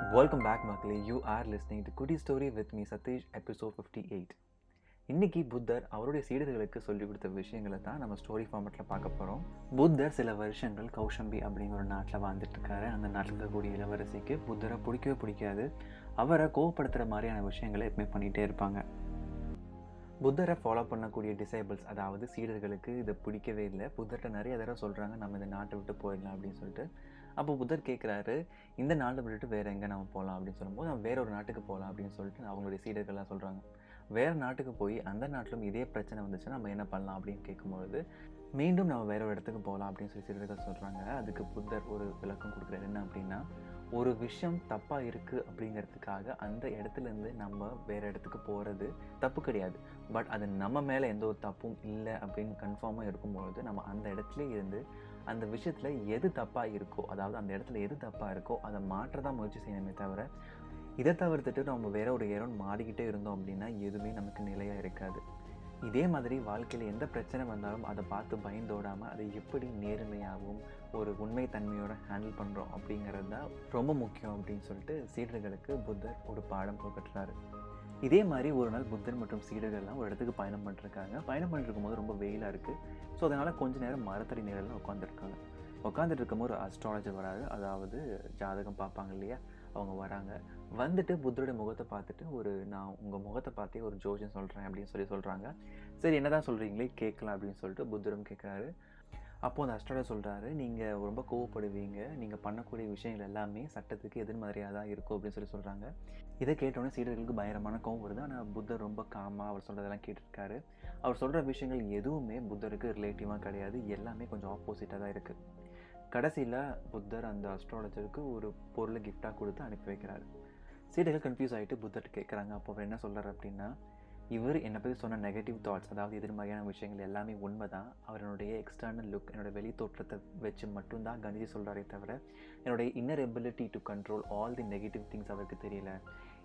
Welcome back மக்களே. You are listening to Kutti story with me Satish episode fifty eight இன்னைக்கு புத்தர் அவருடைய சீடர்களுக்கு சொல்லிக் கொடுத்த விஷயங்களை தான் நம்ம ஸ்டோரி ஃபார்மெட்டில் பார்க்க போகிறோம் புத்தர் சில வருஷங்கள் கௌஷம்பி அப்படிங்கிற ஒரு நாட்டில் வாழ்ந்துட்டுருக்காரு அந்த நாட்டில் இருக்கக்கூடிய இளவரசிக்கு புத்தரை பிடிக்கவே பிடிக்காது. அவரை கோவப்படுத்துகிற மாதிரியான விஷயங்களை எப்பவுமே பண்ணிகிட்டே இருப்பாங்க. புத்தரை ஃபாலோ பண்ணக்கூடிய டிசைபிள்ஸ் அதாவது சீடர்களுக்கு இதை பிடிக்கவே இல்லை. புத்தர்கிட்ட நிறைய தடவை சொல்கிறாங்க நம்ம இந்த நாட்டை விட்டு போயிடலாம் அப்படின்னு சொல்லிட்டு. அப்போ புதர் கேட்குறாரு இந்த நாட்டை விட்டுட்டு வேறு எங்கே நம்ம போகலாம் அப்படின்னு சொல்லும்போது நம்ம வேற ஒரு நாட்டுக்கு போகலாம் அப்படின்னு சொல்லிட்டு அவங்களுடைய சீடர்கள்லாம் சொல்கிறாங்க வேறு நாட்டுக்கு போய் அந்த நாட்டிலும் இதே பிரச்சனை வந்துச்சுன்னா நம்ம என்ன பண்ணலாம் அப்படின்னு கேட்கும்பொழுது மீண்டும் நம்ம வேற ஒரு இடத்துக்கு போகலாம் அப்படின்னு சொல்லி சீடர்கள் சொல்கிறாங்க அதுக்கு புத்தர் ஒரு விளக்கம் கொடுக்குறாரு. என்ன அப்படின்னா ஒரு விஷயம் தப்பாக இருக்குது அப்படிங்கிறதுக்காக அந்த இடத்துலேருந்து நம்ம வேறு இடத்துக்கு போகிறது தப்பு கிடையாது. பட் அது நம்ம மேலே எந்த ஒரு தப்பும் இல்லை அப்படின்னு கன்ஃபார்மாக இருக்கும்பொழுது நம்ம அந்த இடத்துல இருந்து அந்த விஷயத்தில் எது தப்பாக இருக்கோ அதாவது அந்த இடத்துல எது தப்பாக இருக்கோ அதை மாற்ற தான் முயற்சி செய்யணுமே தவிர இதை தவிர்த்துட்டு நம்ம வேற ஒரு இடம் மாறிக்கிட்டே இருந்தோம் அப்படின்னா எதுவுமே நமக்கு நிலையாக இருக்காது. இதே மாதிரி வாழ்க்கையில் எந்த பிரச்சனை வந்தாலும் அதை பார்த்து பயந்தோடாமல் அதை எப்படி நேர்மையாகவும் ஒரு உண்மைத்தன்மையோட ஹேண்டில் பண்ணுறோம் அப்படிங்கிறது தான் ரொம்ப முக்கியம் அப்படின்னு சொல்லிட்டு சீடர்களுக்கு புத்தர் ஒரு பாடம் புகட்டுறாரு. இதே மாதிரி ஒரு நாள் புத்தர் மற்றும் சீடர்கள்லாம் ஒரு இடத்துக்கு பயணம் பண்ணிருக்காங்க பயணம் பண்ணிருக்கும் போது ரொம்ப வெயிலாக இருக்குது ஸோ அதனால் கொஞ்சம் நேரம் மரத்தடி நேரில் உட்காந்துருக்காங்க உட்காந்துட்டு இருக்கும்போது ஒரு அஸ்ட்ராலஜர் வராது அதாவது ஜாதகம் பார்ப்பாங்க இல்லையா? அவங்க வராங்க. வந்துட்டு புத்தருடைய முகத்தை பார்த்துட்டு ஒரு நான் உங்கள் முகத்தை பார்த்தே ஒரு ஜோஷன் சொல்கிறேன் அப்படின்னு சொல்லி சொல்கிறாங்க சரி என்ன தான் சொல்கிறீங்களே கேட்கலாம் அப்படின்னு சொல்லிட்டு புத்தரும் கேட்குறாரு. அப்போது அந்த அஸ்ட்ராலஜர் சொல்கிறாரு நீங்கள் ரொம்ப கோவப்படுவீங்க. நீங்கள் பண்ணக்கூடிய விஷயங்கள் எல்லாமே சட்டத்துக்கு எதிர்மறையாக தான் இருக்கும் அப்படின்னு சொல்லி சொல்கிறாங்க இதை கேட்டோன்னே சீடர்களுக்கு பயங்கரமான கோவம் வருது. ஆனால் புத்தர் ரொம்ப காமாக அவர் சொல்கிறதெல்லாம் கேட்டிருக்காரு. அவர் சொல்கிற விஷயங்கள் எதுவுமே புத்தருக்கு ரிலேட்டிவாக கிடையாது. எல்லாமே கொஞ்சம் ஆப்போசிட்டாக தான் இருக்குது கடைசியில் புத்தர் அந்த அஸ்ட்ராலஜருக்கு ஒரு பொருளை கிஃப்டாக கொடுத்து அனுப்பி வைக்கிறாரு. சீடர்கள் கன்ஃபியூஸ் ஆகிட்டு புத்தர்கிட்ட கேட்குறாங்க அப்போ அவர் என்ன சொல்கிறார் அப்படின்னா இவர் என்னை பற்றி சொன்ன நெகட்டிவ் தாட்ஸ் அதாவது எதிர்மறையான விஷயங்கள் எல்லாமே உண்மை தான் அவருடைய எக்ஸ்டர்னல் லுக் என்னோட வெளி தோற்றத்தை வச்சு மட்டும்தான் கணிதி சொல்கிறாரே தவிர என்னுடைய inner ability to control all the negative things அவருக்கு தெரியல.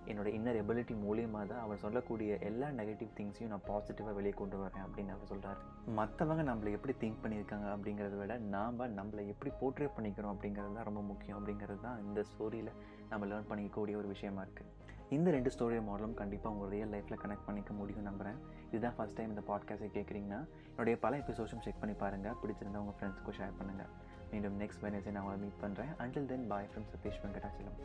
என்னோட இன்னர் எபிலிட்டி மூலியமாக தான் அவர் சொல்லக்கூடிய எல்லா நெகட்டிவ் திங்ஸையும் நான் பாசிட்டிவாக வெளியே கொண்டு வரேன் அப்படின்னு அவர் சொல்கிறார் மற்றவங்க நம்மளை எப்படி திங்க் பண்ணியிருக்காங்க அப்படிங்கிறத விட நாம் நம்மளை எப்படி போர்ட்ரேட் பண்ணிக்கிறோம் அப்படிங்கிறது தான் ரொம்ப முக்கியம். அப்படிங்கிறது தான் இந்த ஸ்டோரியில் நம்ம லேர்ன் பண்ணிக்கக்கூடிய ஒரு விஷயமா இருக்குது இந்த ரெண்டு ஸ்டோரி மாடலும் கண்டிப்பாக உங்கள் ரியல் லைஃப்பில் கனெக்ட் பண்ணிக்க முடியும் நம்புகிறேன் இதுதான் ஃபஸ்ட் டைம் இந்த பாட்காஸ்ட்டை கேட்குறீங்கன்னா என்னுடைய பல எபிசோட்ஸும் செக் பண்ணி பாருங்கள் பிடிச்சிருந்தா உங்கள் ஃப்ரெண்ட்ஸ்க்கும் ஷேர் பண்ணுங்கள் மீண்டும் நெக்ஸ்ட் வெனஸ்டே நான் உங்களை மீட் பண்ணுறேன் until then bye from Satish Venkatachalam